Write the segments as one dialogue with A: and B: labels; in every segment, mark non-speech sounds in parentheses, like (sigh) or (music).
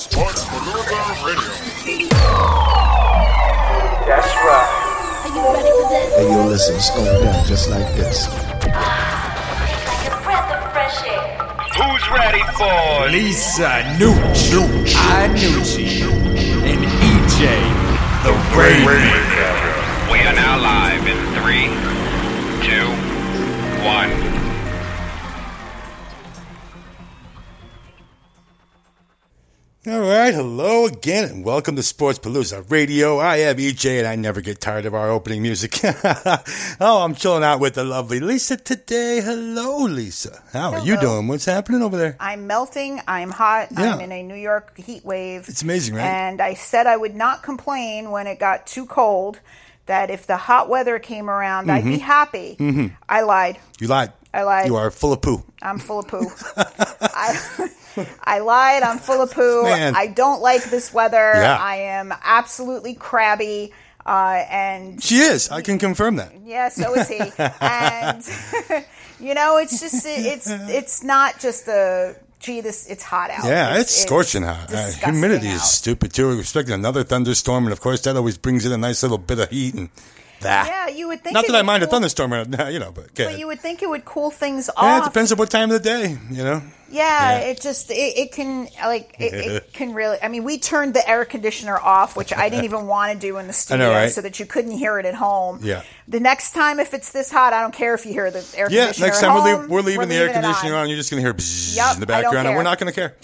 A: Sports Palooza Radio.
B: That's right.
C: Are you ready for this?
D: Hey, yo, listen, it's going down just like this.
C: Like a breath of fresh air.
E: Who's ready for
F: Lisa Nucci, Iannucci, and EJ, the Rainmaker.
E: We are now live in three, two, one.
G: Again, and welcome to Sports Palooza Radio. I am EJ, and I never get tired of our opening music. (laughs) oh, I'm chilling out with the lovely Lisa today. Hello, Lisa. How are you doing? What's happening over there?
H: I'm melting. I'm hot.
G: Yeah.
H: I'm in a New York heat wave.
G: It's amazing, right?
H: And I said I would not complain when it got too cold. That if the hot weather came around, I'd be happy. Mm-hmm. I lied.
G: You lied.
H: I lied.
G: You are full of poo.
H: I'm full of poo. (laughs) I, I lied. I'm full of poo.
G: Man.
H: I don't like this weather.
G: Yeah.
H: I am absolutely crabby. Uh, and
G: She is. I can confirm that.
H: yeah, so is he. and (laughs) you know, it's just it, it's it's not just a gee, this it's hot out.
G: Yeah, it's, scorching hot. Uh, humidity
H: out.
G: is stupid too. We're expecting another thunderstorm, and of course, that always brings in a nice little bit of heat and that.
H: Yeah, you would think.
G: Not that I mind a
H: cool-
G: thunderstorm, uh, you know, but,
H: But you would think it would cool things off.
G: yeah, it depends on what time of the day, you know.
H: Yeah,
G: Yeah.
H: it just it, it can like it, it (laughs) can really. I mean, we turned the air conditioner off, which I didn't (laughs) even want to do in the studio,
G: right?
H: so that you couldn't hear it at home.
G: Yeah.
H: The next time, if it's this hot, I don't care if you hear the air
G: Yeah,
H: conditioner.
G: next
H: at
G: time we're,
H: home,
G: leave, we're leaving the air
H: it
G: conditioner on. You're just going to hear bzzz
H: Yup,
G: in the background, and we're not going to care. (laughs)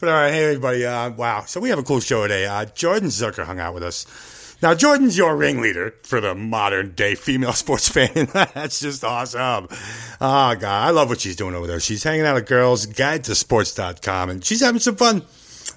G: but all right, hey everybody, uh, wow. So we have a cool show today. Uh, Jordan Zucker hung out with us. Now Jordan's your ringleader for the modern day female (laughs) sports fan. That's just awesome. Oh god, I love what she's doing over there. She's hanging out with girls, guide to sports.com, and she's having some fun.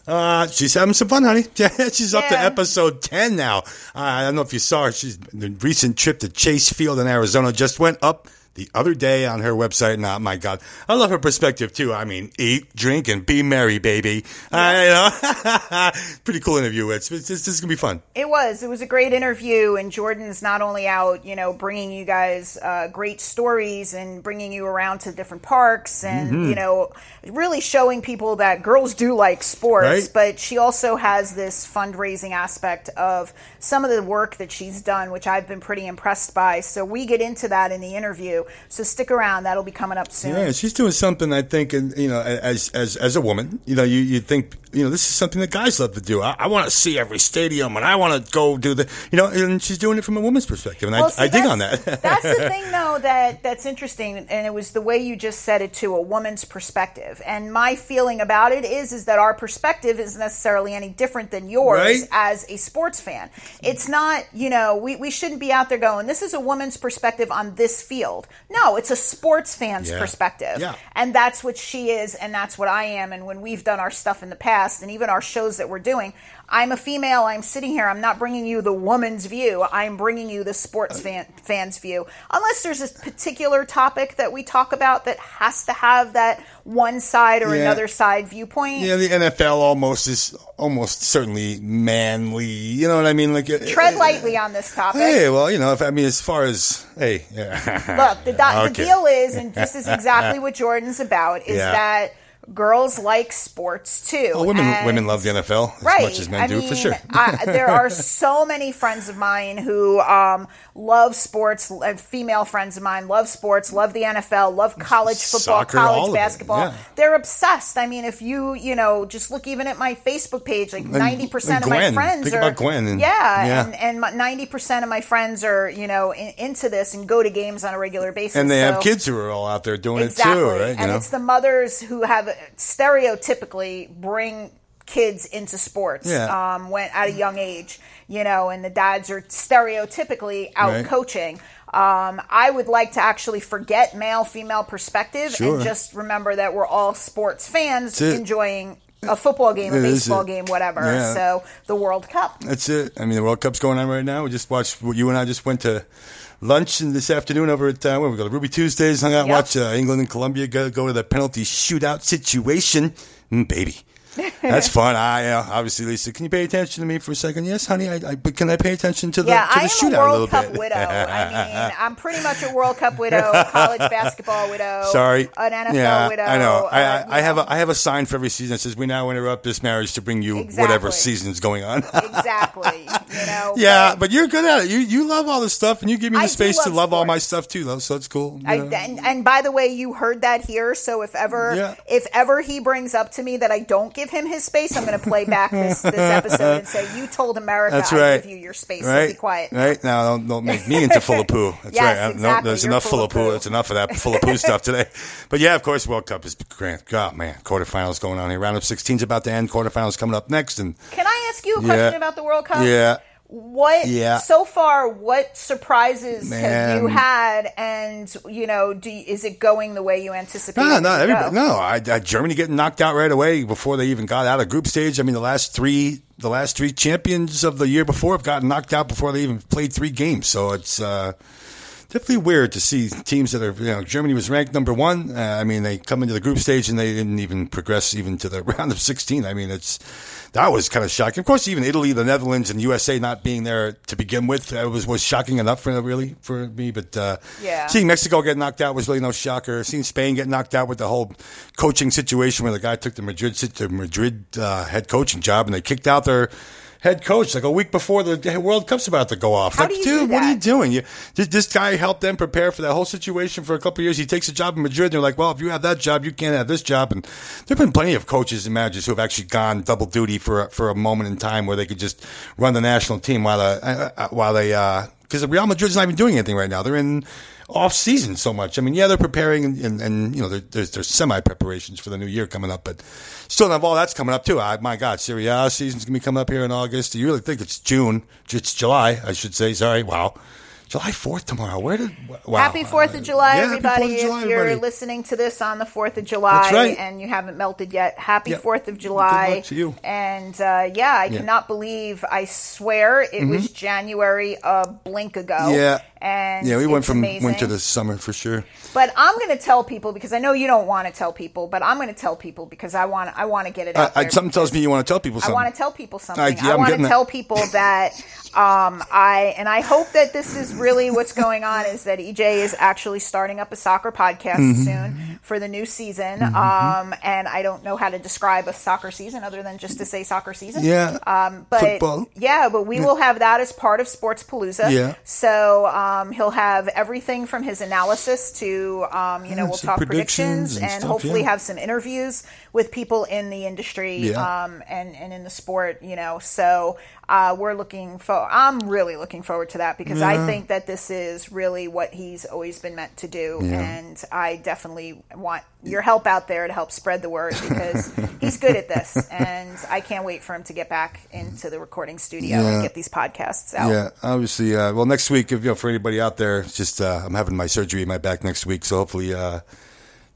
G: Uh, she's having some fun, honey. (laughs) Yeah, she's up to episode 10 now. Uh, I don't know if you saw her. She's the recent trip to Chase Field in Arizona just went up the other day on her website. And oh my God, I love her perspective too. I mean, eat, drink, and be merry, baby. Uh, you know, (laughs) pretty cool interview. It's, it's, this is gonna be fun.
H: It was. It was a great interview, and Jordan's not only out, you know, bringing you guys uh, great stories and bringing you around to different parks, and
G: Mm-hmm.
H: you know, really showing people that girls do like sports.
G: Right.
H: But she also has this fundraising aspect of some of the work that she's done, which I've been pretty impressed by. So we get into that in the interview. So stick around; that'll be coming up soon.
G: Yeah, she's doing something. I think, and you know, as as as a woman, you know, you you think, you know, this is something that guys love to do. I, I want to see every stadium, and I want to go do the, you know, and she's doing it from a woman's perspective, and
H: Well,
G: I,
H: see,
G: I dig on that.
H: that's the thing, (laughs) though, that that's interesting, and it was the way you just said it to a woman's perspective. And my feeling about it is, is that our perspective isn't necessarily any different than yours
G: Right.
H: as a sports fan. It's not, you know, we, we shouldn't be out there going, this is a woman's perspective on this field. No, it's a sports fan's
G: Yeah.
H: perspective.
G: Yeah.
H: And that's what she is, and that's what I am. And when we've done our stuff in the past, and even our shows that we're doing, I'm a female. I'm sitting here. I'm not bringing you the woman's view. I'm bringing you the sports fan, fan's view. Unless there's a particular topic that we talk about that has to have that one side or
G: Yeah.
H: another side viewpoint.
G: Yeah, the NFL almost is almost certainly manly. You know what I mean? Like uh,
H: Tread lightly on this topic.
G: Hey, well, you know, if I mean, as far as hey, yeah.
H: Look, the, do- (laughs)
G: Okay.
H: the deal is, and this is exactly what Jordan's about, is (laughs)
G: Yeah.
H: that girls like sports too.
G: Well, women
H: And-
G: women love the NFL as
H: right.
G: much as men
H: I
G: do,
H: mean,
G: for sure.
H: I, there are (laughs) so many friends of mine who um, love sports. uh, Female friends of mine love sports, love the NFL, love college football,
G: Soccer,
H: college basketball.
G: yeah.
H: They're obsessed. I mean, if you you know just look even at my Facebook page, like ninety percent of my friends
G: Think
H: are
G: Gwen and-
H: yeah,
G: yeah.
H: and and ninety percent of my friends are you know in, into this and go to games on a regular basis.
G: and they have kids who are all out there doing
H: exactly.
G: it too, right? You
H: and
G: know,
H: it's the mothers who have stereotypically bring kids into sports
G: Yeah.
H: um, when at a young age, you know, and the dads are stereotypically out
G: Right.
H: coaching. Um, I would like to actually forget male female perspective
G: Sure.
H: and just remember that we're all sports fans enjoying a football game, a
G: It
H: baseball game, whatever.
G: Yeah.
H: So the World Cup.
G: That's it. I mean, the World Cup's going on right now. We just watched. You and I just went to lunch in this afternoon over at uh, where we go to Ruby Tuesdays. Hung out,
H: Yep.
G: watch uh, England and Colombia go, go to the penalty shootout situation. Mm, baby, That's (laughs) fun. I uh, obviously, Lisa, can you pay attention to me for a second? Yes, honey. I, I, but can I pay attention to the
H: Yeah,
G: to the
H: I am
G: shootout
H: a
G: a
H: World
G: little
H: Cup
G: bit?
H: widow. I (laughs) mean, I'm pretty much a World Cup widow, (laughs) college basketball widow.
G: Sorry,
H: an NFL
G: yeah,
H: widow.
G: I know. I,
H: uh,
G: I, I
H: you
G: have a I have a sign for every season that says we now interrupt this marriage to bring you
H: Exactly.
G: whatever season's going on.
H: exactly. You know.
G: yeah, but you're good at it. You you love all this stuff, and you give me the
H: I
G: space to
H: love
G: love all my stuff too, though. So it's cool.
H: I, and, and by the way, you heard that here. So if ever,
G: Yeah.
H: if ever he brings up to me that I don't give him his space, I'm going to play back this, this (laughs) episode and say, "You told America
G: That's
H: I
G: right.
H: give you your space.
G: Right,
H: So be quiet."
G: right now. Don't, don't make me into full of poo. (laughs) That's
H: Yes,
G: right. I- no, there's
H: You're
G: enough
H: full of
G: poo. That's enough of that full of poo (laughs) stuff today. But yeah, of course, World Cup is grand. God, man, quarterfinals going on here. Round of 16's about to end. Quarterfinals coming up next, and
H: Can I ask you a
G: Yeah.
H: question about the World Cup?
G: yeah.
H: What
G: Yeah.
H: so far? What surprises have you had? And you know, do is it going the way you anticipated?
G: No, no, everybody, no. I, I, Germany getting knocked out right away before they even got out of group stage. I mean, the last three, the last three champions of the year before have gotten knocked out before they even played three games. So it's uh, definitely weird to see teams that are, you know, Germany was ranked number one. Uh, I mean, they come into the group stage and they didn't even progress even to the (laughs) round of 16. I mean, it's, that was kind of shocking. Of course, even Italy, the Netherlands, and USA not being there to begin with was was shocking enough for really for me. But uh,
H: Yeah.
G: seeing Mexico get knocked out was really no shocker. Seeing Spain get knocked out with the whole coaching situation where the guy took the Madrid the Madrid uh, head coaching job and they kicked out their head coach like a week before the World Cup's about to go off.
H: How
G: like,
H: do you
G: dude,
H: do
G: what are you doing? You, this, this guy helped them prepare for that whole situation for a couple of years. He takes a job in Madrid. And they're like, well, if you have that job, you can't have this job. And there've been plenty of coaches and managers who have actually gone double duty for a, for a moment in time where they could just run the national team while uh, uh, uh, while they because Real Madrid's not even doing anything right now. They're in off season so much. I mean, yeah, they're preparing and, and, and you know, there, there's there's semi preparations for the new year coming up, but still have all that's coming up too. I, my God, Serie A season's gonna be coming up here in August. Do you really think it's June? It's July, I should say. Sorry, wow. July 4th tomorrow. Where did wow.
H: Happy Fourth of July,
G: Yeah,
H: everybody!
G: 4th of July,
H: if you're
G: everybody.
H: listening to this on the Fourth of July
G: right.
H: and you haven't melted yet, happy
G: Yep.
H: Fourth of
G: Good
H: July!
G: to you.
H: And uh, yeah, I cannot believe. I swear it was January a blink ago.
G: Mm-hmm. Yeah.
H: and
G: Yeah, we went from
H: amazing.
G: winter to summer for sure.
H: But I'm going to tell people because I know you don't want to tell people, but I'm going to tell people because I want I want to get it
G: I,
H: out
G: I,
H: there.
G: something tells me you want to tell people something.
H: I want to tell people something.
G: I-
H: I,
G: yeah,
H: want to tell people that um, I and I hope that this is really what's going on is that EJ is actually starting up a soccer podcast
G: Mm-hmm.
H: soon for the new season. Um, and I don't know how to describe a soccer season other than just to say soccer season.
G: Yeah.
H: Um, but
G: Football.
H: yeah, but we will have that as part of Sports Palooza.
G: Yeah.
H: So um, he'll have everything from his analysis to um, you know we'll talk
G: predictions
H: predictions
G: and
H: and
G: stuff,
H: hopefully
G: yeah.
H: have some interviews with people in the industry
G: Yeah.
H: um, and and in the sport. You know, so uh, we're looking for. I'm really looking forward to that because I think that this is really what he's always been meant to do,
G: Yeah.
H: and I definitely want your help out there to help spread the word because (laughs) he's good at this, and I can't wait for him to get back into the recording studio
G: Yeah.
H: and get these podcasts out.
G: Yeah, obviously. Uh, well, next week, if you know, for anybody out there, it's just uh, I'm having my surgery in my back next week, so hopefully uh,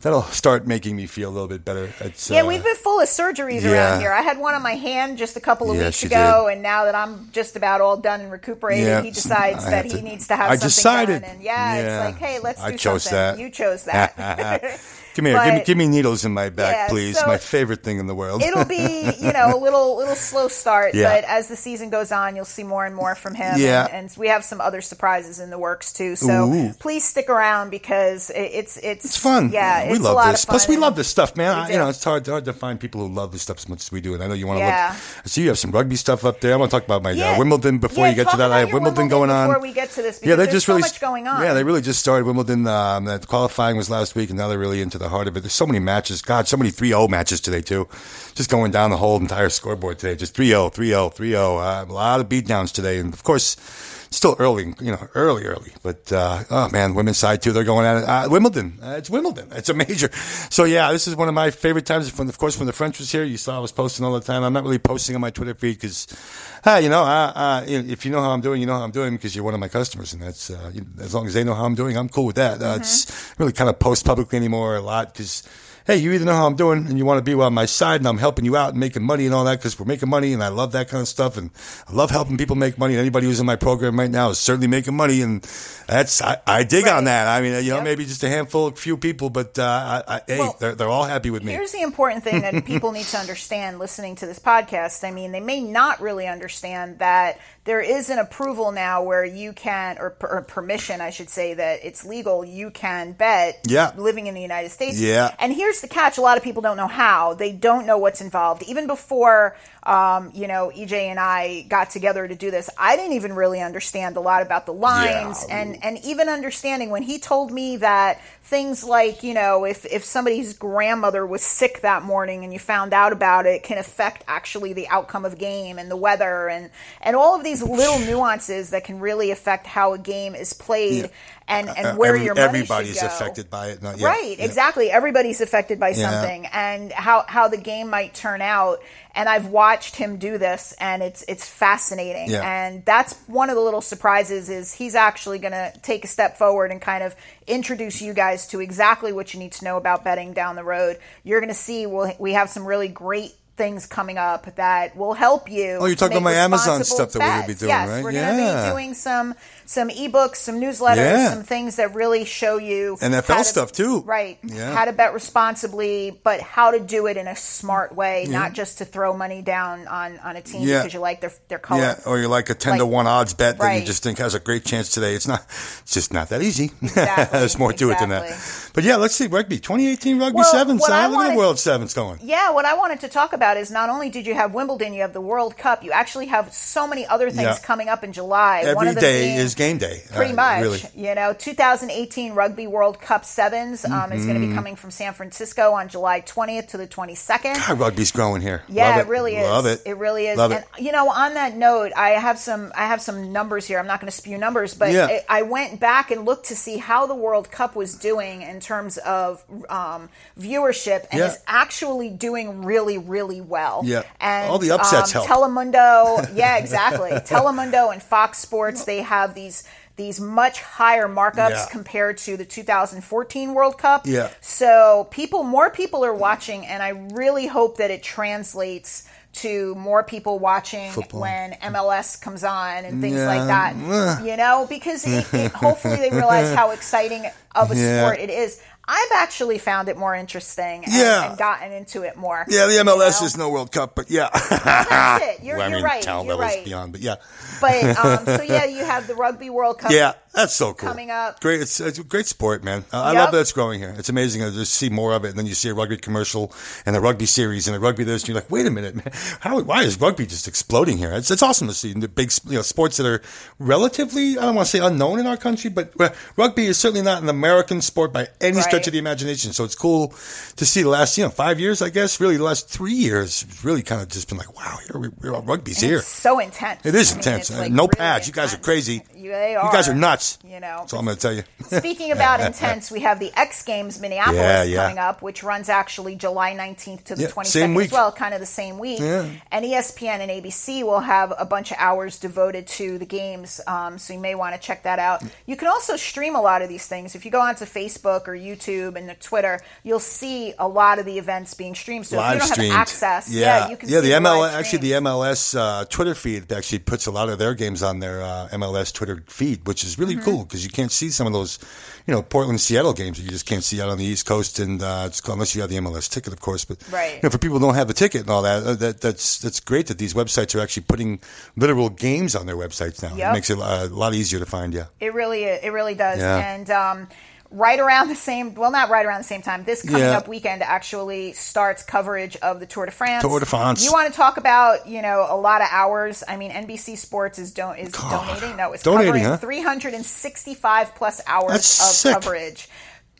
G: that'll start making me feel a little bit better. It's,
H: Yeah,
G: uh,
H: we've been full of surgeries
G: yeah.
H: around here. I had one on my hand just a couple of
G: Yes,
H: weeks ago,
G: did.
H: and now that I'm just about all done and recuperated,
G: Yeah.
H: he decides
G: I
H: that he
G: to-
H: needs to have
G: I
H: something
G: decided.
H: done. And yeah,
G: Yeah.
H: it's like, hey, let's
G: I
H: do
G: chose
H: something.
G: that.
H: You chose (laughs) that. (laughs) (laughs)
G: Come here, give me, give me needles in my back,
H: Yeah,
G: please.
H: so
G: my favorite thing in the world.
H: It'll be, you know, a little little slow start,
G: Yeah.
H: but as the season goes on, you'll see more and more from him.
G: Yeah.
H: And, and we have some other surprises in the works too. So
G: Ooh.
H: please stick around because it's it's
G: It's fun.
H: Yeah,
G: we
H: it's a
G: love this. Plus, we love this stuff, man. I, you know, it's hard, hard to find people who love this stuff as much as we do. And I know you want to
H: Yeah.
G: look. I see you have some rugby stuff up there. I want to talk about my
H: Yeah.
G: uh, Wimbledon before you get to that. I have Wimbledon,
H: Wimbledon
G: going on
H: before we get to this,
G: yeah,
H: because
G: they
H: there's
G: just
H: so
G: really
H: much going on.
G: Yeah, they really just started Wimbledon. Um, qualifying was last week, and now they're really into the heart of it. There's so many matches. God, so many 3-0 matches today too. Just going down the whole entire scoreboard today. Just 3-0, 3-0, 3-0. Uh, a lot of beatdowns today, and of course. Still early, you know, early, early. But uh, oh man, women's side too. They're going at it. Uh, Wimbledon, uh, it's Wimbledon. It's a major. So yeah, this is one of my favorite times. Of course, when the French was here, you saw I was posting all the time. I'm not really posting on my Twitter feed because, uh, you know, uh, uh, if you know how I'm doing, you know how I'm doing because you're one of my customers, and that's uh, you- as long as they know how I'm doing, I'm cool with that. Uh, It's really kind of post publicly anymore a lot because hey, you either know how I'm doing and you want to be on my side and I'm helping you out and making money and all that because we're making money and I love that kind of stuff and I love helping people make money. And anybody who's in my program right now is certainly making money and that's I, I dig on that. I mean, you know,
H: Yep.
G: maybe just a handful, a few people, but uh, I, I, hey,
H: Well,
G: they're, they're all happy with me.
H: Here's the important thing that people (laughs) need to understand listening to this podcast. I mean, they may not really understand that there is an approval now where you can, or, or permission, I should say, that it's legal. You can bet
G: Yeah.
H: living in the United States.
G: Yeah.
H: And here's the catch a lot of people don't know how. They don't know what's involved. Even before, um, you know, EJ and I got together to do this, I didn't even really understand a lot about the lines
G: Yeah.
H: and and even understanding when he told me that things like you know if if somebody's grandmother was sick that morning and you found out about it can affect actually the outcome of game and the weather and and all of these little nuances that can really affect how a game is played and and
G: Uh,
H: where
G: every-
H: your money
G: everybody's
H: should go.
G: affected by it. Not, yeah,
H: Right,
G: yeah.
H: exactly. Everybody's affected by
G: Yeah.
H: something, and how how the game might turn out. And I've watched him do this, and it's it's fascinating.
G: Yeah.
H: And that's one of the little surprises is he's actually going to take a step forward and kind of introduce you guys to exactly what you need to know about betting down the road. You're going to see we'll, we have some really great things coming up that will help you.
G: Oh, you're talking about my Amazon stuff that we're gonna be
H: bets.
G: doing,
H: yes,
G: right?
H: we're going to be doing some some ebooks, some newsletters,
G: Yeah.
H: some things that really show you
G: NFL
H: how to-
G: stuff, too.
H: Right.
G: Yeah.
H: How to bet responsibly, but how to do it in a smart way, not just to throw money down on, on a team
G: Yeah.
H: because you like their their color.
G: Yeah, or you're like a ten to one odds bet that you just think has a great chance today. It's not. It's just not that easy. (laughs)
H: Exactly,
G: There's more to it than that. But yeah, let's see rugby. 2018 rugby
H: Well,
G: sevens.
H: what I
G: look at
H: wanted-
G: the World Sevens going.
H: Yeah, what I wanted to talk about is not only did you have Wimbledon, you have the World Cup. You actually have so many other things
G: Yeah.
H: coming up in July. One of them
G: day
H: being-
G: is game day.
H: Pretty
G: uh,
H: much,
G: Really.
H: you know, 2018 Rugby World Cup Sevens um, is going to be
G: Mm-hmm.
H: coming from San Francisco on July 20th to the 22nd.
G: God, rugby's growing here.
H: Yeah,
G: Love
H: it. really is.
G: Love it.
H: It really is.
G: Love
H: and
G: it.
H: you know, on that note, I have some I have some numbers here. I'm not going to spew numbers, but
G: Yeah.
H: I, I went back and looked to see how the World Cup was doing in terms of um, viewership, and
G: Yeah.
H: is actually doing really, really well.
G: Yeah.
H: and
G: All the upsets
H: um,
G: help.
H: Telemundo, (laughs) yeah, exactly. Telemundo and Fox Sports, they have these. These much higher markups
G: Yeah.
H: compared to the 2014 World Cup.
G: Yeah.
H: So people, more people are watching, and I really hope that it translates to more people watching
G: Football.
H: when MLS comes on and things
G: Yeah.
H: like that. You know, because it, it, hopefully they realize how exciting of a (laughs)
G: Yeah.
H: sport it is. I've actually found it more interesting and,
G: Yeah.
H: and gotten into it more.
G: Yeah, the
H: you
G: MLS
H: know?
G: is no World Cup, but yeah.
H: That's it. (laughs) You're,
G: Well, I
H: you're
G: mean,
H: right.
G: talent
H: You're
G: levels
H: right.
G: beyond, but yeah.
H: But um, so (laughs) yeah, you have the Rugby World Cup.
G: Yeah, that's so cool.
H: Coming up.
G: Great. It's, it's a great sport, man. Uh, I
H: Yep.
G: love that it's growing here. It's amazing to just see more of it. And then you see a rugby commercial and a rugby series and a rugby this. And you're like, wait a minute, man. How, why is rugby just exploding here? It's, it's awesome to see the big, you know, sports that are relatively, I don't want to say unknown in our country, but rugby is certainly not an American sport by any stretch of the imagination. So it's cool to see the last, you know, five years, I guess, really the last three years, really kind of just been like, wow, here we, rugby's here.
H: It's so intense.
G: It is
H: I mean,
G: intense.
H: like,
G: no
H: really
G: pads. You guys are crazy.
H: You, they
G: You guys are nuts.
H: You know,
G: That's all I'm going to tell you. (laughs)
H: Speaking about intense, we have the X Games Minneapolis
G: Yeah, yeah.
H: coming up, which runs actually July 19th to the
G: Yeah,
H: 22nd
G: same week.
H: as well, kind of the same week. And ESPN and ABC will have a bunch of hours devoted to the games, um, so you may want to check that out. You can also stream a lot of these things. If you go onto Facebook or YouTube and Twitter, you'll see a lot of the events being streamed. So if you don't
G: streamed.
H: have access,
G: yeah,
H: you can
G: yeah.
H: see
G: The MLS actually the. MLS uh, Twitter feed actually puts a lot of their games on their uh, MLS Twitter feed, which is really
H: Mm-hmm.
G: cool because you can't see some of those, you know, Portland Seattle games that you just can't see out on the East Coast, and uh, it's unless you have the MLS ticket, of course. But
H: Right.
G: you know, for people who don't have the ticket and all that, uh, that that's that's great that these websites are actually putting literal games on their websites now. It makes it a lot easier to find. Yeah.
H: It really, it really does.
G: Yeah.
H: And um, right around the same, well, not right around the same time. This coming
G: Yeah.
H: up weekend actually starts coverage of the Tour de France.
G: Tour de France.
H: You want to talk about, you know, a lot of hours? I mean, NBC Sports is don't is donating. No, it's
G: Donating,
H: covering
G: huh?
H: 365 plus hours
G: That's
H: of
G: sick.
H: coverage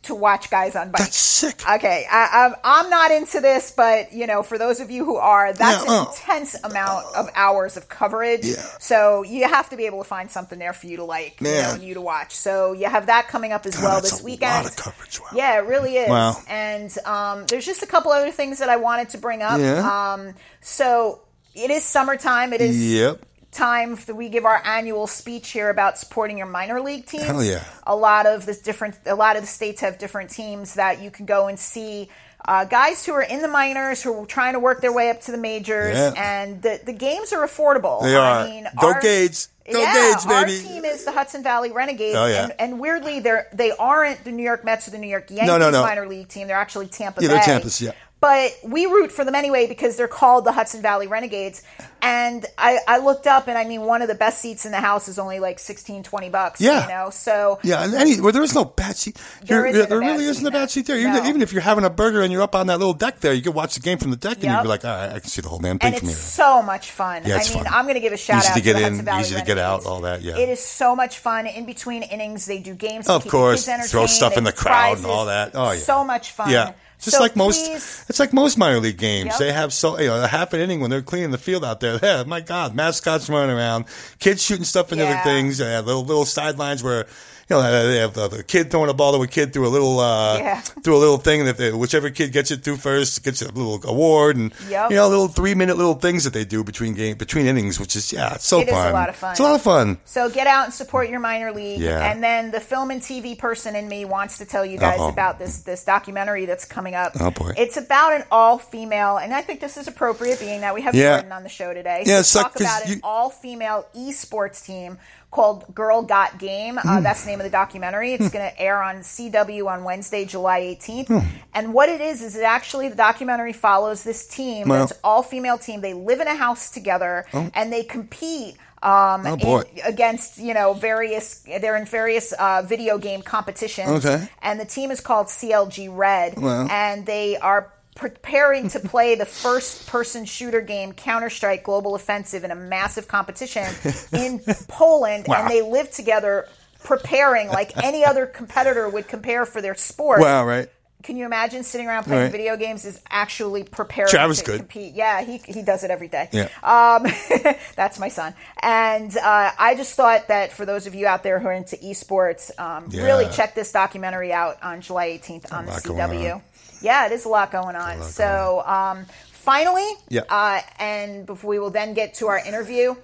H: to watch guys on bikes.
G: That's sick.
H: Okay, I, I'm, I'm not into this, but you know, for those of you who are, that's
G: Yeah, uh.
H: an intense amount of hours of coverage.
G: Yeah.
H: So you have to be able to find something there for you to like, you, know, you to watch. So you have that coming up as
G: God,
H: well
G: that's
H: this
G: a
H: weekend.
G: lot of coverage. Wow.
H: Yeah, it really is.
G: Wow.
H: And um, there's just a couple other things that I wanted to bring up.
G: Yeah.
H: Um, so it is summertime. It is
G: Yep.
H: Time that we give our annual speech here about supporting your minor league teams.
G: Hell yeah.
H: A lot of the different, a lot of the states have different teams that you can go and see. uh, guys who are in the minors who are trying to work their way up to the majors,
G: Yeah.
H: and the the games are affordable.
G: They
H: I
G: are.
H: mean,
G: Go
H: our-
G: Gades. Go
H: yeah,
G: Gades,
H: our team is the Hudson Valley Renegades,
G: Oh, yeah.
H: and, and weirdly, they're they aren't the New York Mets or the New York Yankees
G: no, no.
H: minor league team. They're actually Tampa
G: Yeah,
H: Bay.
G: they're Tampa's, yeah.
H: But we root for them anyway because they're called the Hudson Valley Renegades. And I, I looked up, and I mean, one of the best seats in the house is only like 16, 20 bucks.
G: Yeah.
H: You know, so
G: Yeah, and any well, there is no bad seat.
H: There
G: You're-
H: isn't
G: there really isn't a bad seat there. Even,
H: No.
G: even if you're having a burger and you're up on that little deck there, you can watch the game from the deck and you'd be like, all right, I can see the whole damn thing
H: and
G: from
H: it's
G: here.
H: so much fun.
G: Yeah, it's
H: I mean,
G: fun.
H: I'm going to give a shout
G: Easy
H: out
G: to get
H: the
G: in,
H: Hudson Valley
G: easy to get out,
H: Renegades.
G: all that, yeah.
H: It is so much fun. In between innings, they do games.
G: Of
H: keep
G: course, throw stuff in the crowd and all that. Oh, yeah.
H: so much fun.
G: Yeah. Just
H: So
G: like most,
H: please-
G: it's like most minor league games.
H: Yep.
G: They have so you know a half an inning when they're cleaning the field out there. (laughs) Yeah, my God, mascots running around, kids shooting stuff into
H: Yeah.
G: the things. Have little little sidelines where you know they have the, the kid throwing a ball to a kid through a little uh,
H: Yeah.
G: through a little thing that they, whichever kid gets it through first gets a little award and
H: Yep.
G: you know little three minute little things that they do between game between innings, which is yeah, it's so fun.
H: It is a
G: fun.
H: lot of fun.
G: It's a lot of fun.
H: So get out and support your minor league.
G: Yeah.
H: And then the film and TV person in me wants to tell you guys
G: Uh-oh.
H: about this this documentary that's coming up.
G: Oh, boy.
H: It's about an all female, and I think this is appropriate, being that we have
G: Yeah.
H: Jordan on the show today.
G: Yeah,
H: so
G: it's like-
H: talk about an all female esports team called Girl Got Game.
G: Hmm.
H: Uh, that's the name of the documentary. It's going to air on CW on Wednesday, July 18th.
G: Hmm.
H: And what it is is it actually the documentary follows this team.
G: Well-
H: that's all female team. They live in a house together and they compete. Um,
G: Oh,
H: in- against you know various they're in various uh, video game competitions
G: Okay.
H: and the team is called clg red
G: Well.
H: and they are preparing to play the first person shooter game counter-strike global offensive in a massive competition in (laughs) poland
G: Wow.
H: and they live together preparing like any other competitor would compare for their sport
G: Wow, right?
H: can you imagine sitting around playing
G: Right.
H: video games is actually preparing
G: Travis
H: to
G: could.
H: compete yeah he, he does it every day
G: Yeah.
H: um, (laughs) that's my son. And uh, I just thought that for those of you out there who are into esports, um,
G: Yeah.
H: really check this documentary out on July 18th on the CW.
G: On.
H: Yeah, it is a lot going on. so um, finally,
G: Yeah.
H: uh, and before we will then get to our interview.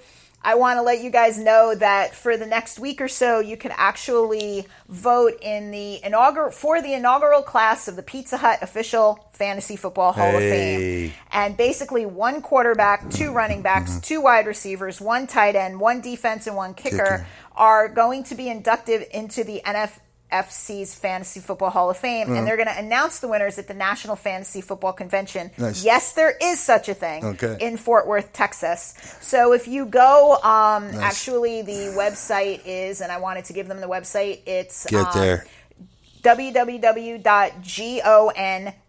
H: I want to let you guys know that for the next week or so, you can actually vote in the inaugural for the inaugural class of the Pizza Hut official Fantasy Football Hall of Fame. And basically, one quarterback, two running backs, two wide receivers, one tight end, one defense, and one kicker,
G: Kicker.
H: are going to be inducted into the NFFC's Fantasy Football Hall of Fame. And they're going to announce the winners at the National Fantasy Football Convention.
G: Nice.
H: Yes, there is such a thing
G: Okay.
H: in Fort Worth, Texas. So if you go, um, actually, the website is, and I wanted to give them the website, it's
G: Get
H: um,
G: there.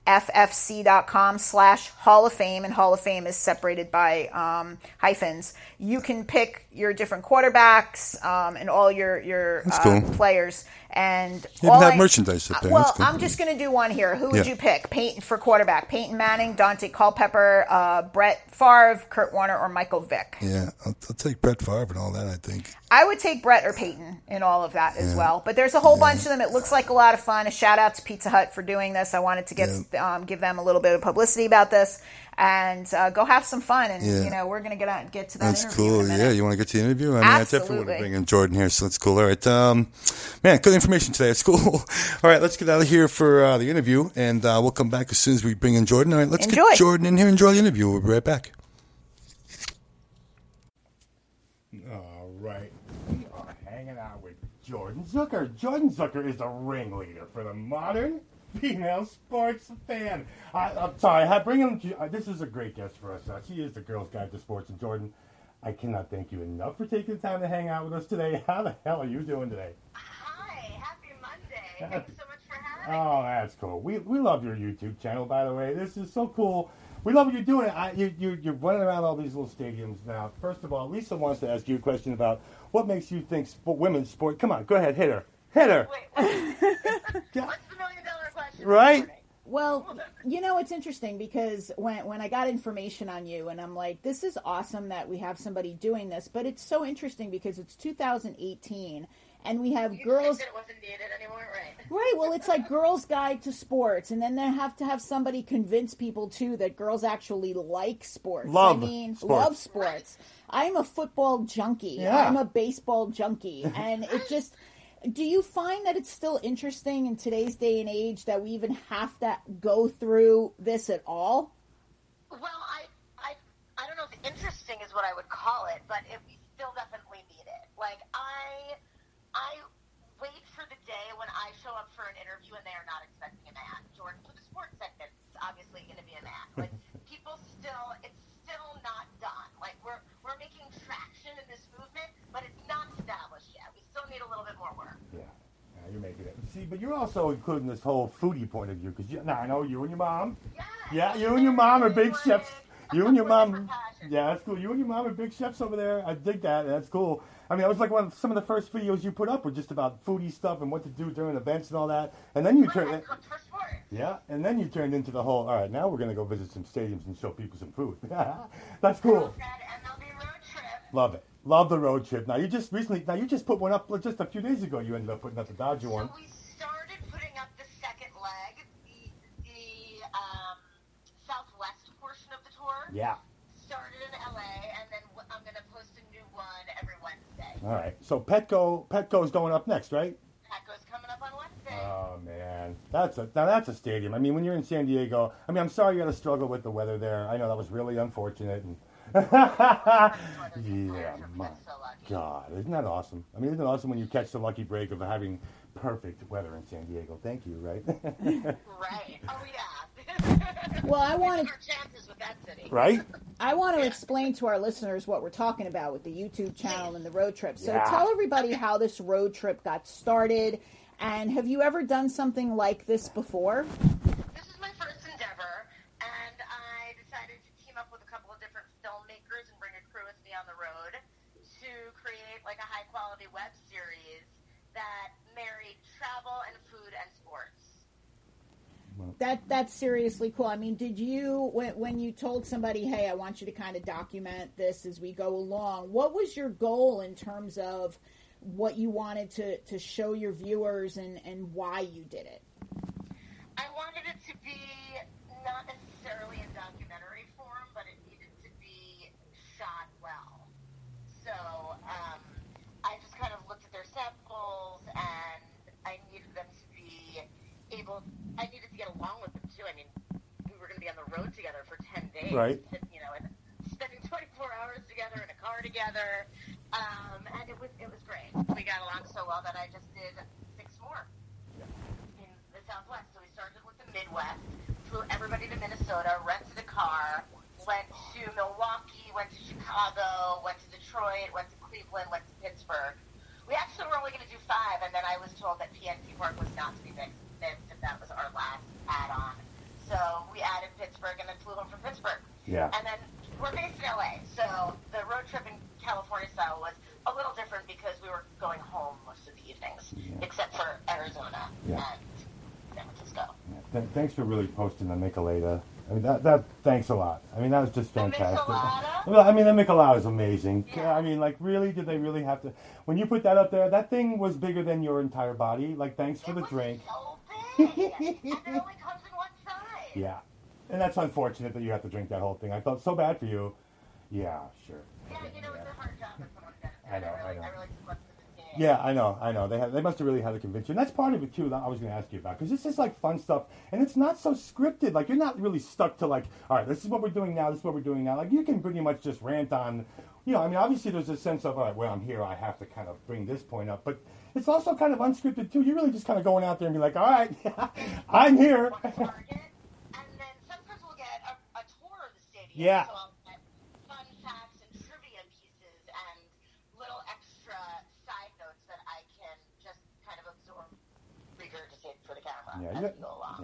H: www.gonffc.com slash hall of fame and hall of fame is separated by um, hyphens you can pick your different quarterbacks um, and all your your uh,
G: cool.
H: players and
G: Even
H: all
G: have
H: I-
G: merchandise up there.
H: well
G: cool.
H: i'm just going to do one here who would
G: Yeah.
H: you pick peyton for quarterback peyton manning daunte culpepper uh, brett Favre, kurt warner or michael vick
G: Yeah, I'll, I'll take Brett Favre and all that. I think.
H: I would take Brett or Peyton in all of that as well. But there's a whole bunch of them. It looks like a lot of fun. A shout out to Pizza Hut for doing this. I wanted to get um, give them a little bit of publicity about this and uh, go have some fun. And
G: Yeah.
H: you know we're gonna get out get to that.
G: That's
H: interview in
G: cool.
H: a.
G: Yeah, you want to get to the interview? I mean, I definitely want to
H: Absolutely.
G: bring in Jordan here, so that's cool. All right, um, man, good information today. It's cool. (laughs) All right, let's get out of here for uh, the interview, and uh, we'll come back as soon as we bring in Jordan. All right, let's
H: Enjoy.
G: get Jordan in here. Enjoy the interview. We'll be right back. All right, we are hanging out with Jordan Zucker. Jordan Zucker is the ringleader for the modern female sports fan. I, I'm sorry, I bring him. To, uh, this is a great guest for us. Uh, she is the girl's guide to sports, and Jordan. I cannot thank you enough for taking the time to hang out with us today. (laughs) How the hell are you doing today?
B: Hi, happy Monday. Thanks so much for having me.
G: Oh, that's cool. We, we love your YouTube channel, by the way. This is so cool. We love what you're doing. I, you, you, you're running around all these little stadiums now. First of all, Lisa wants to ask you a question about what makes you think sp- women's sport. Come on, go ahead, hit her. Hit her.
B: Wait, (laughs) the million dollar question?
G: Right?
H: Well, you know, it's interesting because when when I got information on you, and I'm like, this is awesome that we have somebody doing this, but it's so interesting because it's 2018 and we have
B: You
H: girls.
B: that it wasn't needed anymore, right? (laughs)
H: Right. Well, it's like Girls Guide to Sports, and then they have to have somebody convince people too that girls actually like sports.
G: Love
H: I mean,
G: sports.
H: love sports. I'm a football junkie.
G: Yeah.
H: I'm a baseball junkie, and it just. Do you find that it's still interesting in today's day and age that we even have to go through this at all?
B: Well, I, I, I don't know if interesting is what I would call it, but it, we still definitely need it. Like I, I wait for the day when I show up for an interview and they are not expecting a man. Jordan for the sports segment, it's obviously going to be a man. (laughs) Like people still, it's still not done. Like we're we're making traction in this movement, but it's not established yet. We still need a little bit more work.
G: Yeah. Yeah, you're making it. See, but you're also including this whole foodie point of view because you, now I know you and your mom. Yeah, you and your mom are big chefs. You and your mom. (laughs) Yeah, that's cool. You and your mom are big chefs over there. I dig that. That's cool. I mean, it was like one of some of the first videos you put up were just about foodie stuff and what to do during events and all that. And then you turned.
B: sports.
G: Yeah, and then you turned into the whole. All right, now we're gonna go visit some stadiums and show people some food. (laughs) that's cool.
B: Oh, Said MLB road trip.
G: Love it. Love the road trip. Now you just recently. Now you just put one up just a few days ago. You ended up putting up the Dodger one.
B: We started putting up the second leg, the the um, southwest portion of the tour.
G: Yeah.
B: Started in LA, and then I'm gonna post a new one every Wednesday.
G: All right. So Petco Petco's going up next, right?
B: Petco's coming up on Wednesday.
G: Oh man, that's a now that's a stadium. I mean, when you're in San Diego, I mean, I'm sorry you had to struggle with the weather there. I know that was really unfortunate. And yeah, my God, isn't that awesome? I mean, isn't it awesome when you catch the lucky break of having perfect weather in San Diego? Thank you, right?
B: right. Oh yeah. (laughs)
H: Well, I wanted
B: our chances with that city.
G: right?
H: I want to explain to our listeners what we're talking about with the YouTube channel and the road trip. So
G: Yeah.
H: tell everybody how this road trip got started, and have you ever done something like this before?
B: Like a high quality web series that married travel and food and sports.
H: That that's seriously cool. I mean, did you when when you told somebody, "Hey, I want you to kind of document this as we go along," what was your goal in terms of what you wanted to to show your viewers and and why you did it?
B: I wanted it to be not necessarily in documentary form, but it needed to be shot well. So um, I just kind of looked at their samples, and I needed them to be able. I needed to get along with them too. I mean, we were going to be on the road together for ten days,
G: Right.
B: You know, and spending (laughs) 24 hours together in a car together, um, and it was it was great. We got along so well that I just did six more in the Southwest. So we started with the Midwest, flew everybody to Minnesota, rented a car, went to Milwaukee, went to Chicago, went to Detroit, went to Cleveland, went to Pittsburgh. We actually were only going to do five, and then I was told that PNC Park was not to be mixed, if that was our last add-on. So we added Pittsburgh and then flew home from Pittsburgh.
G: Yeah.
B: And then we're based in LA, so the road trip in California style was a little different because we were going home most of the evenings, except for Arizona
G: Yeah.
B: and San Francisco.
G: Th- thanks for really posting the Michelada. I mean, that, that thanks a lot. I mean, that was just fantastic. I mean, the Michelada is amazing.
B: Yeah.
G: I mean, like, really, did they really have to? When you put that up there, that thing was bigger than your entire body. Like, thanks for
B: it
G: the drink.
B: so and it only comes in one size.
G: Yeah, and that's unfortunate that you have to drink that whole thing. I felt so bad for you. Yeah, sure.
B: Yeah, you know, it's a hard job for someone.
G: I know,
B: I
G: I know.
B: I really took up to the team.
G: Yeah, I know, I know. They have, they must have really had a and that's part of it too. That I was going to ask you about because this is like fun stuff, and it's not so scripted. Like you're not really stuck to like, all right, this is what we're doing now. This is what we're doing now. Like you can pretty much just rant on. You know, I mean, obviously there's a sense of, all right, well, I'm here. I have to kind of bring this point up, but it's also kind of unscripted too. You're really just kind of going out there and be like, all right, (laughs) I'm here.
B: One target, (laughs) and then sometimes we'll get a, a tour of the stadium.
G: Yeah.
B: So I'll get fun facts and trivia pieces and little extra side notes that I can just kind of absorb, regurgitate for the camera
G: Yeah,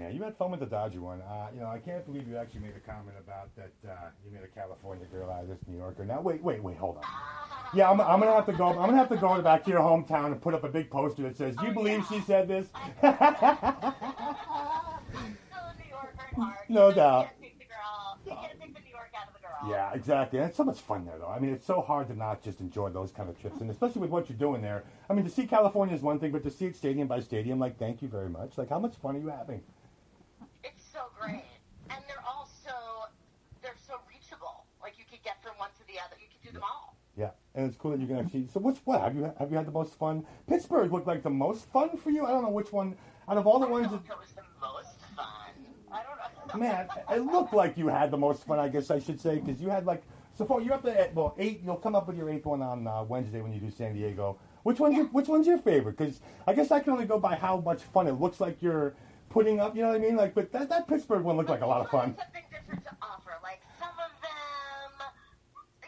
B: as
G: you
B: we
G: had,
B: go along.
G: yeah, you had fun with the Dodger one. Uh, you know, I can't believe you actually made a comment about that. Uh, you made a California girl out of this New Yorker. Now, wait, wait, wait, hold on. Yeah, I'm, I'm gonna have to go. I'm gonna have to go back to your hometown and put up a big poster that says, "Do you
B: Oh,
G: believe
B: yeah.
G: she said this?"
B: I'm (laughs) still a New Yorker at heart.
G: No doubt.
B: can't take the girl. You can't take the New York out of the girl.
G: yeah, exactly. And it's so much fun there, though. I mean, it's so hard to not just enjoy those kind of trips, and especially with what you're doing there. I mean, to see California is one thing, but to see it stadium by stadium, like, thank you very much. Like, how much fun are you having?
B: It's so great, and they're all so they're so reachable. Like you could get from one to the other. You could do them all.
G: Yeah, and it's cool that you can actually. So, which what have you have you had the most fun? Pittsburgh looked like the most fun for you. I don't know which one out of all the
B: I
G: ones.
B: don't know
G: That,
B: it was the most fun. I don't know.
G: man, it looked like you had the most fun. I guess I should say because you had like so far you're up to well eight. You'll come up with your eighth one on uh, Wednesday when you do San Diego. Which one's your, which one's your favorite? Because I guess I can only go by how much fun it looks like you're putting up. You know what I mean? Like, but that, that Pittsburgh one looked like a lot of fun.
B: Something different to offer. Like some of them,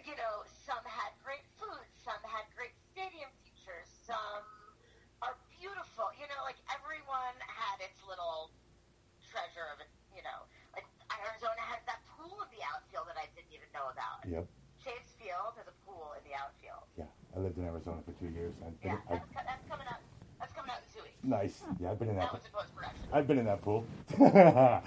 B: you know, some had great food, some had great stadium features, some are beautiful. You know, like everyone had its little treasure of it. You know, like Arizona has that pool in the outfield that I didn't even know about.
G: Yep.
B: Chase Field has a pool in the outfield.
G: Yeah, I lived in Arizona for two years. Been,
B: Yeah,
G: I've,
B: that's, that's coming out. That's coming out in two weeks.
G: nice. Yeah, I've been in that.
B: That was in post production.
G: I've been in that pool. (laughs) that,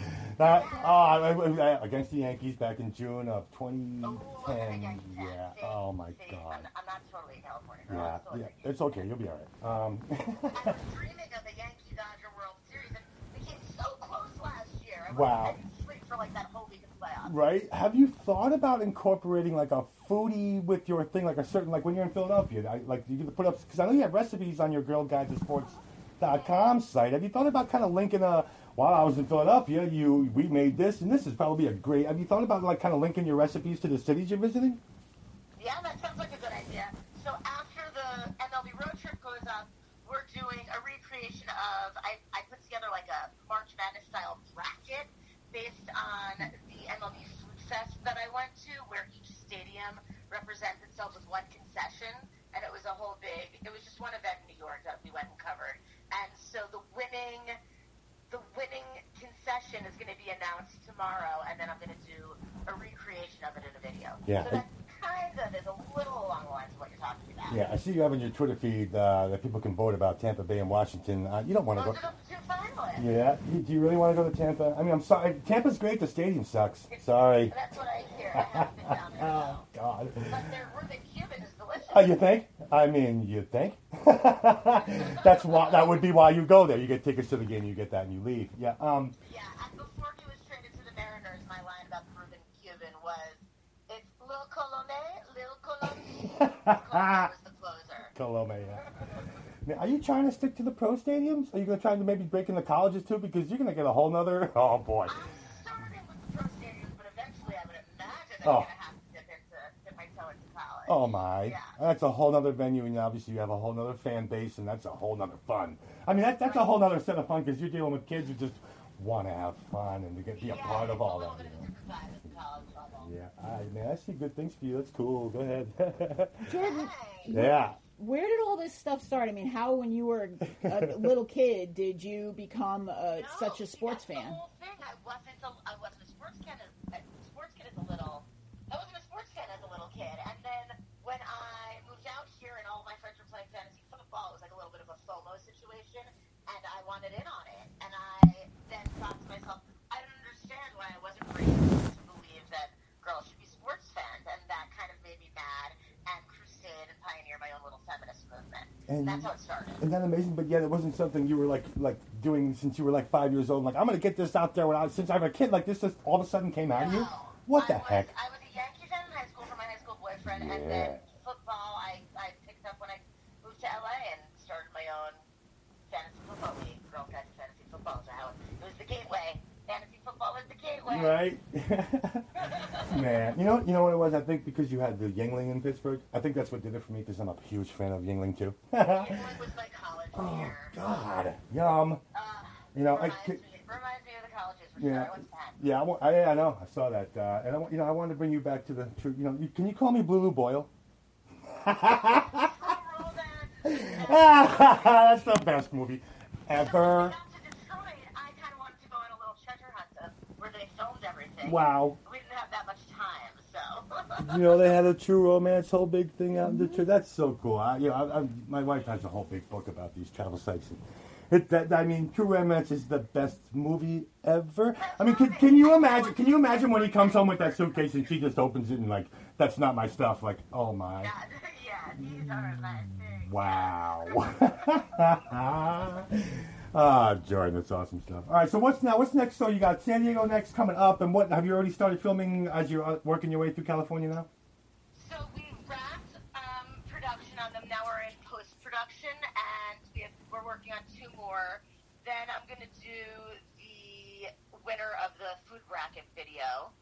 G: oh, I- I- against the Yankees back in June of 2010. Yeah. Oh my
B: See,
G: God.
B: I'm, I'm not totally California girl.
G: Yeah,
B: I'm still a
G: yeah. It's okay. You'll be all right. Um, (laughs)
B: I was dreaming of a Yankee Dodger World Series and we came so close last year. I was-
G: Wow.
B: For like
G: right? Have you thought about incorporating like a foodie with your thing, like a certain, like when you're in Philadelphia, I, like you could put up because I know you have recipes on your Girl Guides of Sports.com site. Have you thought about kind of linking a? While I was in Philadelphia, you we made this, and this is probably a great. Have you thought about like kind of linking your recipes to the cities you're visiting?
B: Yeah, that sounds like a good idea. So after the MLB road trip goes up, we're doing a recreation of. I, I put together like a March Madness style bracket based on the MLB Food Fest that I went to, where each stadium represents itself with one concession, and it was a whole big. It was just one event in New York that we went and covered, and so the winning. The winning concession is going to be announced tomorrow, and then I'm going to do a recreation of it in a video.
G: Yeah.
B: So that kind of is a little along the lines of what you're talking about.
G: Yeah, I see you have on your Twitter feed uh, that people can vote about Tampa Bay and Washington. Uh, you don't want to go.
B: are the finalists.
G: Yeah, you- do you really want to go to Tampa? I mean, I'm sorry. Tampa's great. The stadium sucks. Sorry. (laughs)
B: That's what I hear. I haven't been down there.
G: Oh. God.
B: But their Reuben Cuban is delicious.
G: Oh, you think? I mean, you think? (laughs) That's why. That would be why you go there. You get tickets to the game, you get that, and you leave. Yeah. Um.
B: Yeah, and before he was traded to the Mariners, my line about the Reuben Cuban was, "It's Lil Colome, Lil Colome." Colome was (laughs) the closer.
G: Colome, yeah. Now, Are you trying to stick to the pro stadiums? Are you going to try to maybe break in the colleges too? Because you're going to get a whole nother. (laughs) Oh boy.
B: I'm starting with the pro stadiums, but eventually I would imagine I'm
G: Oh.
B: going to have to dip into dip my toe into college.
G: Oh my.
B: Yeah.
G: That's a whole nother venue, and obviously you have a whole nother fan base, and that's a whole nother fun. I mean, that, that's a whole nother set of fun because you're dealing with kids who just want to have fun and to get, be a
B: Yeah,
G: part of all that. You
B: of a
G: know?
B: Different vibe at the college level.
G: Yeah, I man, I see good things for you. That's cool. Go ahead. (laughs)
H: Jordan,
G: yeah.
H: where did all this stuff start? I mean, how, when you were a (laughs) little kid, did you become uh,
B: No,
H: such a
B: see,
H: sports
B: that's
H: fan?
B: The whole thing. I wasn't a, I wasn't a sports kid. As, a sports kid as a little. I wasn't a sports fan as a little kid. And then when I moved out here and all my friends were playing fantasy football, it was like a little bit of a FOMO situation, and I wanted in on it. And I then thought to myself, I don't understand why I wasn't raised to believe that girls should be sports fans, and that kind of made me mad and crusade and pioneer my own little feminist movement.
G: And-
B: That's how it started.
G: Isn't that amazing? But yet, it wasn't something you were like like doing since you were like five years old. Like I'm gonna get this out there when I since I'm a kid. Like this just all of a sudden came out of you.
B: No.
G: What the
B: I was,
G: heck?
B: I was a Yankee fan in high school for my high school boyfriend, and then football I, I picked up when I moved to LA and started my own fantasy football league, Girl of Fantasy Football. So how it was the gateway. Fantasy football was the gateway.
G: Right, (laughs) man. You know, you know what it was. I think because you had the Yuengling in Pittsburgh. I think that's what did it for me. Because I'm a huge fan of Yuengling too. (laughs)
B: Yuengling was my college
G: oh
B: year.
G: God, yum.
B: Uh,
G: You know, I
B: reminds,
G: could-
B: me, reminds me of the colleges
G: Yeah.
B: sure. I went to
G: Yeah, I, I, I know. I saw that, uh, and I, you know, I wanted to bring you back to the truth. You know, you, can you call me Blue Lou Boyle? (laughs)
B: Drum roll then.
G: That's the best movie ever.
B: Got to Detroit, I kind of wanted to go on a little treasure hunt of where they
G: Wow.
B: We didn't have that much time, so. (laughs)
G: You know, they had a true romance whole big thing out in Detroit. Mm-hmm. That's so cool. I, you know, I, I, my wife has a whole big book about these travel sites. And it, that, I mean, True Romance is the best movie ever. I mean, can, can you imagine? Can you imagine when he comes home with that suitcase and she just opens it and like, that's not my stuff. Like, oh my,
B: Yeah, (laughs) yeah, these are my things.
G: wow. (laughs) Ah, Jordan, that's awesome stuff. All right, so what's now? What's next? So you got San Diego next coming up, and what have you already started filming as you're uh, working your way through California now?
B: So we wrapped um, production on them. now we're in post production, and we have, we're working on two more. Then I'm going to do the winner of the food bracket video,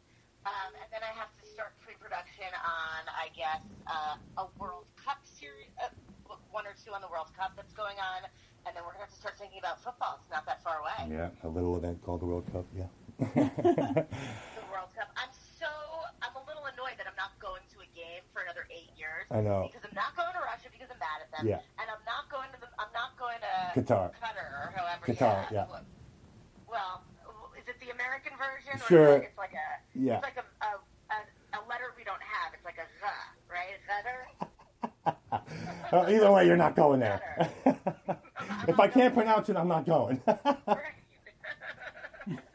B: um, and then I have to start pre-production on, I guess, uh, a World Cup series, uh, one or two on the World Cup that's going on, and then we're going to have to start thinking about football. It's not that far away.
G: Yeah, a little event called the World Cup. Yeah. (laughs)
B: the World Cup. I'm so I'm a little annoyed that I'm not going to a game for another eight years.
G: I know.
B: because I'm not going to Russia because I'm mad at them.
G: Yeah.
B: and I'm not going to the I'm not going to
G: Qatar.
B: Qatar or however.
G: Qatar, yeah.
B: Well, is it the American version? Or
G: Sure.
B: It's like a
G: Yeah.
B: It's like a a, a, a letter we don't have. It's like a Z, right? Qatar. (laughs)
G: Either way, you're not going there. (laughs) if I can't pronounce it, I'm not going. (laughs) (laughs)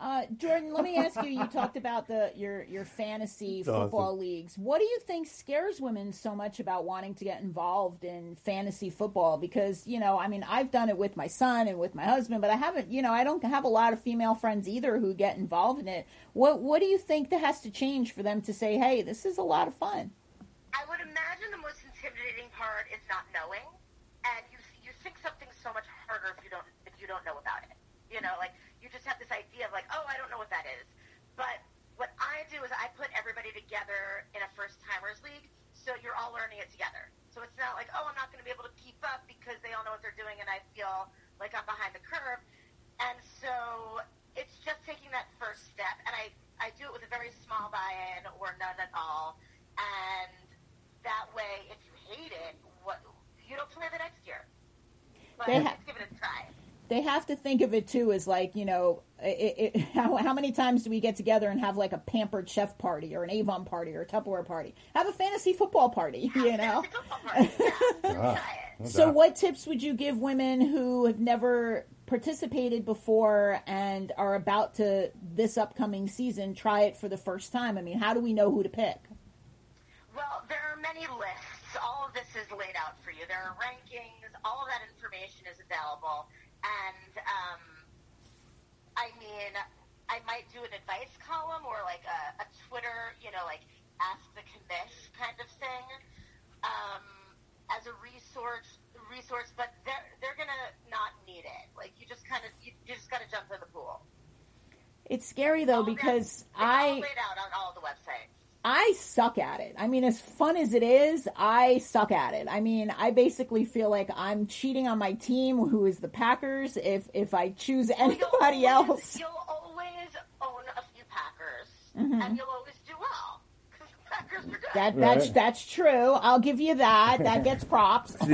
H: Uh, Jordan, let me ask you. You talked about the your your fantasy
G: awesome.
H: football leagues. What do you think scares women so much about wanting to get involved in fantasy football? Because you know, I mean, I've done it with my son and with my husband, but I haven't. You know, I don't have a lot of female friends either who get involved in it. What What do you think that has to change for them to say, "Hey, this is a lot of fun"?
B: I would imagine the most intimidating part is not knowing, and you you think something's so much harder if you don't if you don't know about it. You know, like you just have this idea of like, oh, I don't know what that is. But what I do is I put everybody together in a first timers league, so you're all learning it together. So it's not like, oh, I'm not going to be able to keep up because they all know what they're doing, and I feel like I'm behind the curve. And so it's just taking that first step, and I I do it with a very small buy-in or none at all, and that way, if you hate it, what you don't play the next year. But
H: They ha-
B: let's give it a try.
H: They have to think of it too as like you know it, it, (laughs) how, how many times do we get together and have like a pampered chef party or an avon party or a tupperware party have a fantasy football party (laughs) you know (laughs)
B: party, yeah. Ah,
H: so what tips would you give women who have never participated before and are about to this upcoming season try it for the first time i mean how do we know who to pick
B: Well, there are many lists. All of this is laid out for you. There are rankings. All of that information is available. And um, I mean, I might do an advice column or like a, a Twitter, you know, like ask the commish kind of thing um, as a resource. Resource, but they're they're gonna not need it. Like you just kind of you, you just got to jump in the pool.
H: it's scary though
B: All
H: because
B: it's
H: i
B: all laid out on all the websites.
H: I suck at it. I mean, as fun as it is, I suck at it. I mean, I basically feel like I'm cheating on my team, who is the Packers. If if I choose anybody
B: you'll always,
H: else,
B: You'll always own a few Packers,
H: Mm-hmm.
B: and you'll always do well because Packers are good.
H: that that's
G: Right.
H: that's true. I'll give you that. That gets props. (laughs)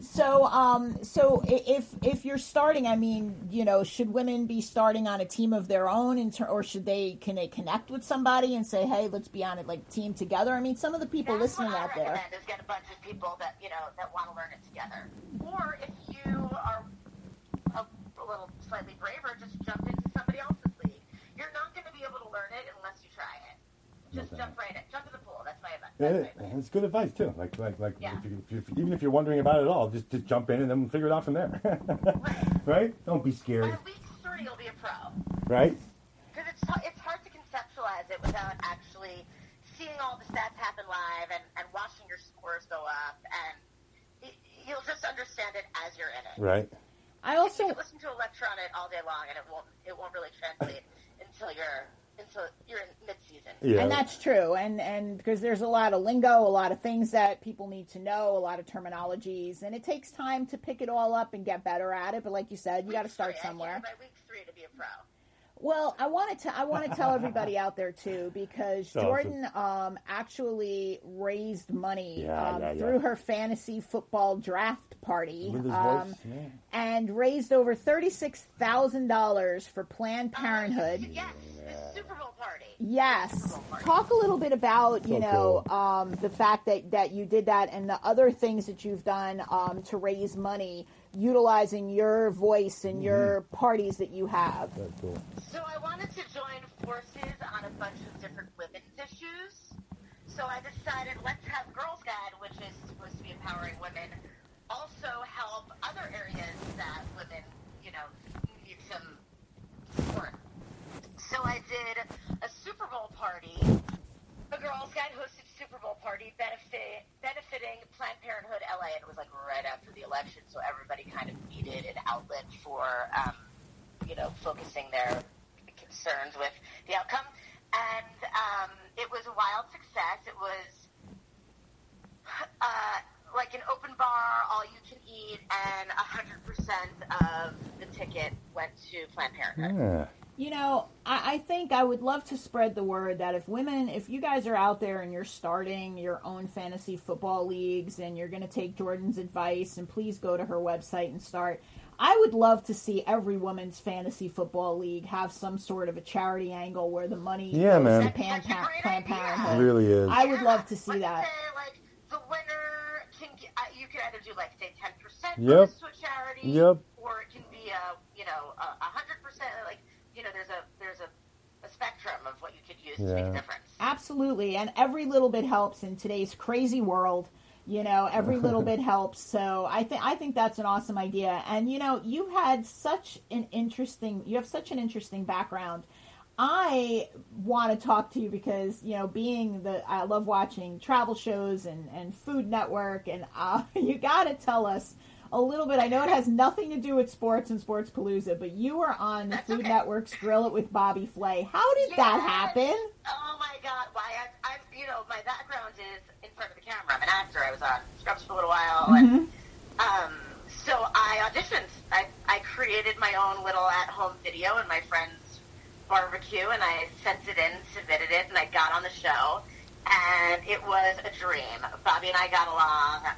H: so, um, so if if you're starting, I mean, you know, should women be starting on a team of their own, in ter- or should they can they connect with somebody and say, hey, let's be on it like team together? I mean, some of the people
B: That's
H: listening
B: what I
H: out there.
B: recommend is get a bunch of people that you know that want to learn it together. Or if you are a, a little slightly braver, just jump into somebody else's league. You're not going to be able to learn it unless you try it. Just
G: Okay.
B: jump right in. Jump in the pool. That's my advice.
G: Yeah,
B: That's my advice.
G: it's good advice too. Like, like, like,
B: Yeah.
G: if you, if you, even if you're wondering about it at all, just just jump in and then figure it out from there. (laughs) right? Don't be scared.
B: By week three, you'll be a pro.
G: Right?
B: Because it's, it's hard to conceptualize it without actually seeing all the stats happen live and, and watching your scores go up. And y- you'll just understand it as you're in it.
G: Right.
H: I
B: You
H: also
B: can listen to a lecture on it all day long, and it won't it won't really translate until you're until you're in mid season.
G: Yeah.
H: And that's true, and and because there's a lot of lingo, a lot of things that people need to know, a lot of terminologies, and it takes time to pick it all up and get better at it. But like you said, you got to start
B: Three. I think
H: somewhere.
B: By week three to be a pro.
H: Well, I wanted to I want to tell everybody out there too because
G: Awesome.
H: Jordan um, actually raised money
G: Yeah,
H: um,
G: yeah, yeah.
H: through her fantasy football draft party um,
G: yeah.
H: and raised over thirty six thousand dollars for Planned Parenthood.
B: Uh, yes, the Super Bowl party.
H: Yes. Talk a little bit about, you know,
G: cool.
H: um, the fact that, that you did that and the other things that you've done um, to raise money utilizing your voice and your mm-hmm. parties that you have.
G: Cool.
B: So I wanted to join forces on a bunch of different women's issues. So I decided let's have Girls Guide, which is supposed to be empowering women, also help other areas that women, you know, need some support. So I did a Super Bowl party. The Girls Guide hosted Super Bowl party benefit, play, and it was like right after the election, so everybody kind of needed an outlet for, um, you know, focusing their concerns with the outcome. And um, it was a wild success. It was uh, like an open bar, all you can eat, and 100% of the ticket went to Planned Parenthood.
I: Yeah.
H: You know, I, I think I would love to spread the word that if women, if you guys are out there and you're starting your own fantasy football leagues and you're going to take Jordan's advice, and please go to her website and start. I would love to see every women's fantasy football league have some sort of a charity angle where the money
I: Yeah,
H: goes
I: man.
H: to Pan-
B: That's a great
H: Planned
B: idea.
I: It really is.
H: I would love to see
B: Let's
H: that.
B: Say, like, the winner can get, uh, you can either do, like, say, 10%
I: Yep.
B: goes to a charity,
I: Yep.
B: or it can be a, you know, a a 100%, like, you know, there's a, there's a, a spectrum of what you could use to make a difference.
H: Absolutely, and every little bit helps in today's crazy world. You know, every (laughs) little bit helps. So I think I think that's an awesome idea. And you know, you had such an interesting you have such an interesting background. I want to talk to you because you know, being the I love watching travel shows and and Food Network, and uh, (laughs) you got to tell us a little bit. I know it has nothing to do with sports and Sports Palooza, but you were on the
B: That's
H: Food
B: okay.
H: Network's Grill It with Bobby Flay. How did that happen?
B: Oh my God! Why I, I, you know, my background is in front of the camera. I'm an actor. I was on Scrubs for a little while, and um, so I auditioned. I, I created my own little at-home video in my friend's barbecue, and I sent it in, submitted it, and I got on the show, and it was a dream. Bobby and I got along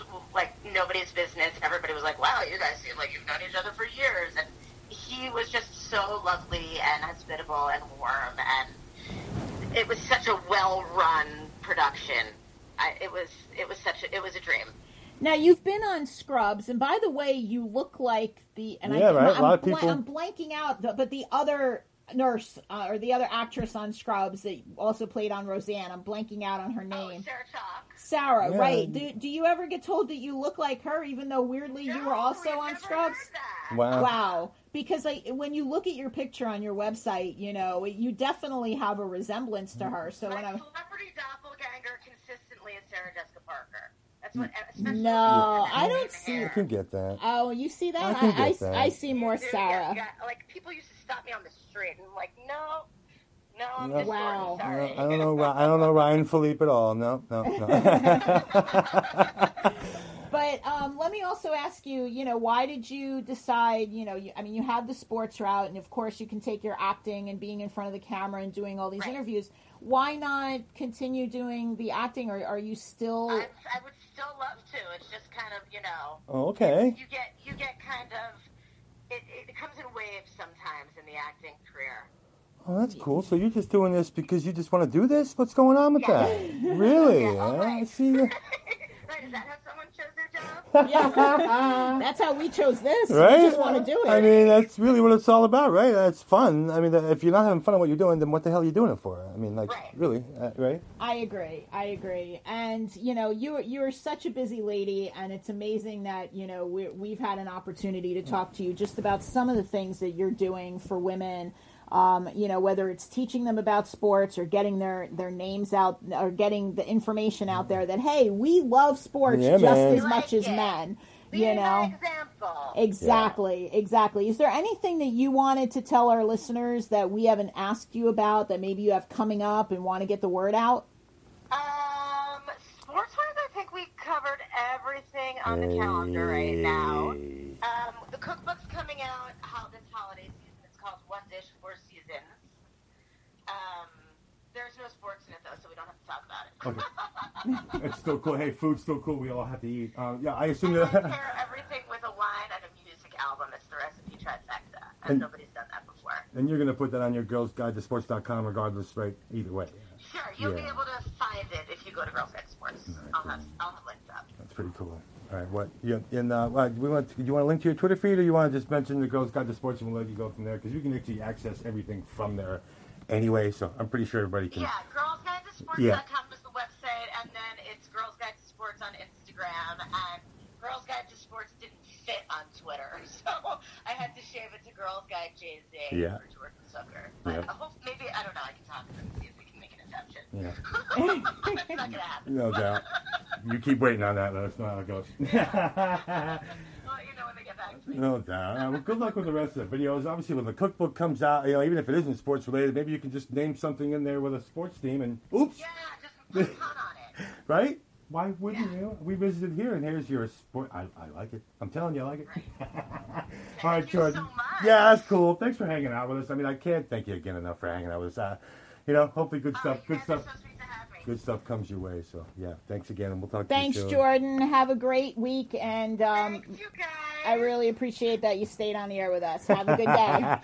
B: s- like nobody's business. Everybody was like, "Wow, you guys seem like you've known each other for years," and he was just so lovely and hospitable and warm, and it was such a well-run production. I, it was it was such a, it was a dream.
H: Now you've been on Scrubs, and by the way, you look like the and
I: Yeah,
H: I,
I: right, a
H: I'm,
I: lot of people-
H: I'm blanking out, but the other nurse uh, or the other actress on Scrubs that also played on Roseanne, I'm blanking out on her
B: Oh,
H: name.
B: Sarah Chalke.
H: Sarah,
I: Yeah.
H: right? Do, do you ever get told that you look like her, even though weirdly you were also on
B: never
H: Scrubs?
B: heard that.
I: Wow.
H: Wow. Because like when you look at your picture on your website, you know you definitely have a resemblance to her. So
B: My
H: when I'm
B: celebrity doppelganger consistently is Sarah Jessica Parker. That's what. especially
H: No, I don't see-
B: hair.
I: I can get that.
H: oh, you see that?
I: I can
H: I,
I: that.
H: I, I see more
B: Dude,
H: Sarah.
B: Yeah, yeah, like people used to stop me on the street and I'm like, no, no, I'm
I: No.
B: just
H: Wow.
B: Jordan, sorry.
I: I don't know. I don't know Ryan Phillippe at all. No, no, no.
H: But um, let me also ask you, you know, why did you decide, you know, you, I mean, you have the sports route, and of course, you can take your acting and being in front of the camera and doing all these
B: Right.
H: interviews. Why not continue doing the acting, or are you still?
B: I, I would still love to. It's just kind of, you know,
I: oh, okay.
B: you get you get kind of it, it comes in waves sometimes in the acting career.
I: Oh, that's cool. So you're just doing this because you just want to do this? What's going on with that? Really? (laughs)
B: Yeah, right.
I: I see. you- (laughs)
B: right? Is that how someone chose their job?
H: Yeah, that's how we chose this.
I: Right?
H: We just want to do it.
I: I mean, that's really what it's all about, right? It's fun. I mean, if you're not having fun at what you're doing, then what the hell are you doing it for? I mean, like,
B: Right.
I: really, uh, right?
H: I agree. I agree. And you know, you you're such a busy lady, and it's amazing that you know we we've had an opportunity to talk to you just about some of the things that you're doing for women. Um, you know, whether it's teaching them about sports or getting their their names out or getting the information out there that hey, we love sports
I: Yeah,
H: just
I: man.
H: as much
B: Like
H: as
B: it.
H: men.
B: Be
H: you know.
B: example.
H: Exactly, exactly. Is there anything that you wanted to tell our listeners that we haven't asked you about that maybe you have coming up and want to get the word out?
B: Um, sports wise, I think we covered everything on the calendar right now. Um, the cookbook's coming out how this holiday season. It's called One Dish Four Seasons. Um, there's no sports in it though, so we don't have to talk about it.
I: It's still cool. Hey, food's still cool. We all have to eat. Uh, yeah, I assume that.
B: pair everything with a wine and a music album. It's the recipe trifecta, and,
I: And-
B: nobody's done that before.
I: and you're going to put that on your girls' guide to sports.com regardless, right? Either way.
B: Sure, you'll be able to find it if you go to Girls Guide Sports. I'll have I'll have links up.
I: That's pretty cool. All right, what? Yeah, and uh, uh, we want. Do you want to link to your Twitter feed, or you want to just mention the Girls Guide to Sports, and we'll let you go from there? Because you can actually access everything from there, anyway. So I'm pretty sure everybody can.
B: Yeah, Girls Guide to Sports.com
I: Yeah.
B: is the website, and then it's Girls Guide to Sports on Instagram, and Girls Guide didn't fit on Twitter, (laughs) so I had to shave it to Girls Guide JZ
I: Yeah.
B: for Jordan Zucker. But
I: Yeah.
B: I hope maybe I don't know. I can talk to them and see if we can make an exception.
I: Yeah. (laughs)
B: That's not gonna happen.
I: No doubt. you keep waiting on that. Let us know how it goes. (laughs)
B: Well, you know when they get back to me.
I: no doubt. Uh, well, good luck with the rest of the videos. Obviously, when the cookbook comes out, you know, even if it isn't sports related, maybe you can just name something in there with a sports theme and oops,
B: Yeah, just put a pun on it.
I: right? Why wouldn't you? We visited here, and here's your sport. I, I like it. I'm telling you, I like it. (laughs) All right, Jordan.
B: so.
I: Yeah, that's cool. Thanks for hanging out with us. I mean, I can't thank you again enough for hanging out with us. Uh, you know, hopefully, good
B: Oh,
I: stuff.
B: you
I: Good stuff.
B: so sweet to have me.
I: Good stuff comes your way. So yeah, thanks again, and we'll talk
H: Thanks,
I: to you soon.
H: Thanks, Jordan. Have a great week, and um,
B: Thanks, you guys.
H: I really appreciate that you stayed on the air with us. Have a good day.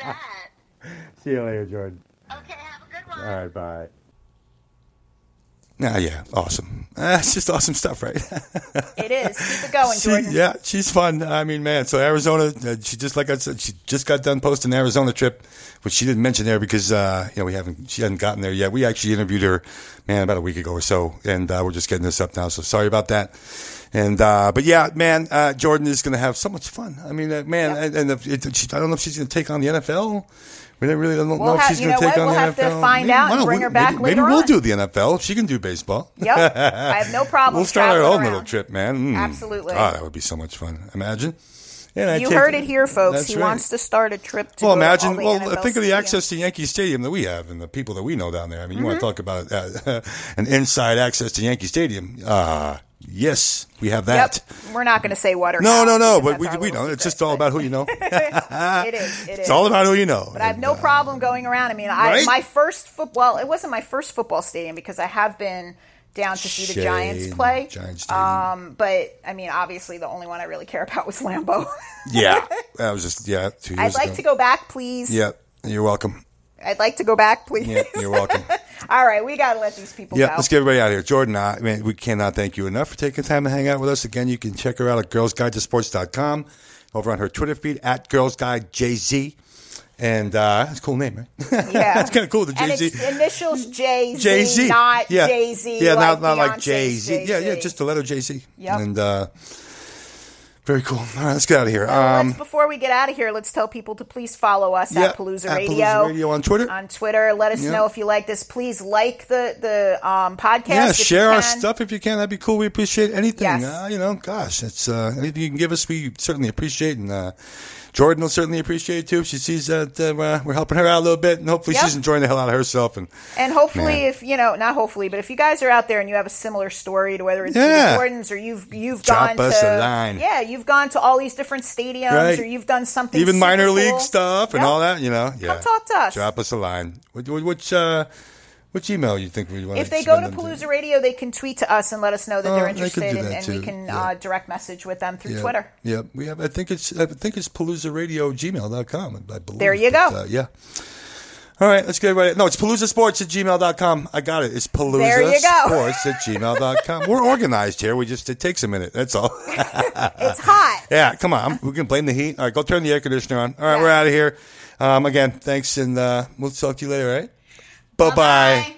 H: (laughs) (laughs)
I: See you later, Jordan.
B: Okay, have a good one.
I: All right, bye.
G: Ah, yeah, awesome. (laughs) Uh, it's just awesome stuff, right? (laughs)
H: it is. Keep it going,
G: She-
H: Jordan.
G: yeah, she's fun. I mean, man. So Arizona, uh, she just like I said, she just got done posting the Arizona trip, which she didn't mention there because uh, you know we haven't, she hasn't gotten there yet. We actually interviewed her, man, about a week ago or so, and uh, we're just getting this up now. So sorry about that. And uh, but yeah, man, uh, Jordan is going to have so much fun. I mean, uh, man, and, and if, it, she, I don't know if she's going to take on the NFL. We don't really don't know
H: We'll
G: if
H: have-
G: she's going to
H: know
G: take
H: what?
G: on
H: We'll
G: the
H: have to
G: NFL.
H: find out and bring her back
G: Maybe,
H: later
G: maybe we'll
H: on.
G: do the NFL. She can do baseball. (laughs)
H: Yep. I have no problem.
G: We'll start our own
H: around.
G: little trip, man. Mm.
H: Absolutely.
G: Oh, that would be so much fun. Imagine. And
H: You
G: take-
H: heard it here, folks. He
G: right.
H: wants to start a trip to
G: Well,
H: to
G: imagine.
H: the
G: Well,
H: NFL
G: think of the access to Yankee Stadium that we have, and the people that we know down there. I mean, you want
H: Mm-hmm.
G: to talk about uh, (laughs) an inside access to Yankee Stadium? Uh yes, we have that.
H: Yep. We're not going to say what or
G: No, no, no. But we, we don't. It's just all about who you know. (laughs)
H: it is. It is. (laughs)
G: it's all about who you know.
H: But I have no problem going around. I mean, I
G: Right?
H: my first football. It wasn't my first football stadium because I have been down to see the Giants play.
G: Giants Stadium.
H: Um, but I mean, obviously, the only one I really care about was Lambeau.
G: yeah, (laughs) that was just yeah. Two years
H: I'd like
G: ago.
H: to go back, please.
G: Yeah, you're welcome.
H: I'd like to go back, please.
G: Yeah, you're welcome. (laughs)
H: All right, we got to let these people
G: Yeah,
H: go.
G: let's get everybody out of here. Jordan, uh, man, we cannot thank you enough for taking time to hang out with us. Again, you can check her out at girlsguidetosports.com, over on her Twitter feed, at girlsguidejz. And uh, that's a cool name, right?
H: Yeah, (laughs)
G: that's kind of cool, the
H: initials Jay Z,
G: Jay Z,
H: not
G: yeah,
H: Jay Z.
G: yeah,
H: like
G: not not like Jay Z, yeah, yeah, just the letter Jay Z.
H: Yep.
G: And uh, very cool. All right, let's get out of here. Um,
H: let's, before we get out of here, let's tell people to please follow us
G: yeah,
H: at Palooza
G: at
H: Radio.
G: Palooza Radio on Twitter.
H: On Twitter, let us
G: Yeah.
H: know if you like this. Please like the the um, podcast.
G: yeah,
H: you
G: share our stuff if you can. That'd be cool. We appreciate anything.
H: Yes.
G: Uh, you know, gosh, it's uh, anything you can give us, we certainly appreciate. And uh, Jordan will certainly appreciate it too if she sees that uh, we're helping her out a little bit, and hopefully
H: Yep.
G: she's enjoying the hell out of herself. And
H: And hopefully,
G: Man.
H: if you know, not hopefully, but if you guys are out there and you have a similar story to whether it's
G: Yeah.
H: Jordans or you've you've
G: Drop
H: gone
G: us
H: to
G: a line.
H: yeah, you've gone to all these different stadiums
G: Right.
H: or you've done something
G: even minor
H: cool.
G: league stuff and
H: Yep.
G: all that, you know, yeah.
H: Come talk to us.
G: Drop us a line. Which, which, uh, which email you think we want?
H: If they go to Palooza Radio, they can tweet to us and let us know that
G: Oh,
H: they're
G: they
H: interested, and,
G: that
H: and we
G: too.
H: can
G: Yeah.
H: uh, direct message with them through
G: yeah,
H: Twitter.
G: Yeah, we have. I think it's. I think it's Palooza Radio gmail.com. I believe.
H: There you
G: But,
H: go.
G: uh, yeah. All right, let's get right. No, it's Palooza Sports at gmail.com. I got it. It's Palooza
H: There you go.
G: Sports at gmail.com. We're organized here. We just, it takes a minute. That's all. (laughs)
H: It's hot.
G: yeah, come on. We can blame the heat. All right, go turn the air conditioner on. All right,
H: Yeah.
G: we're out of here. Um, again, thanks, and uh, we'll talk to you later, all right? Bye-bye.
H: Bye-bye.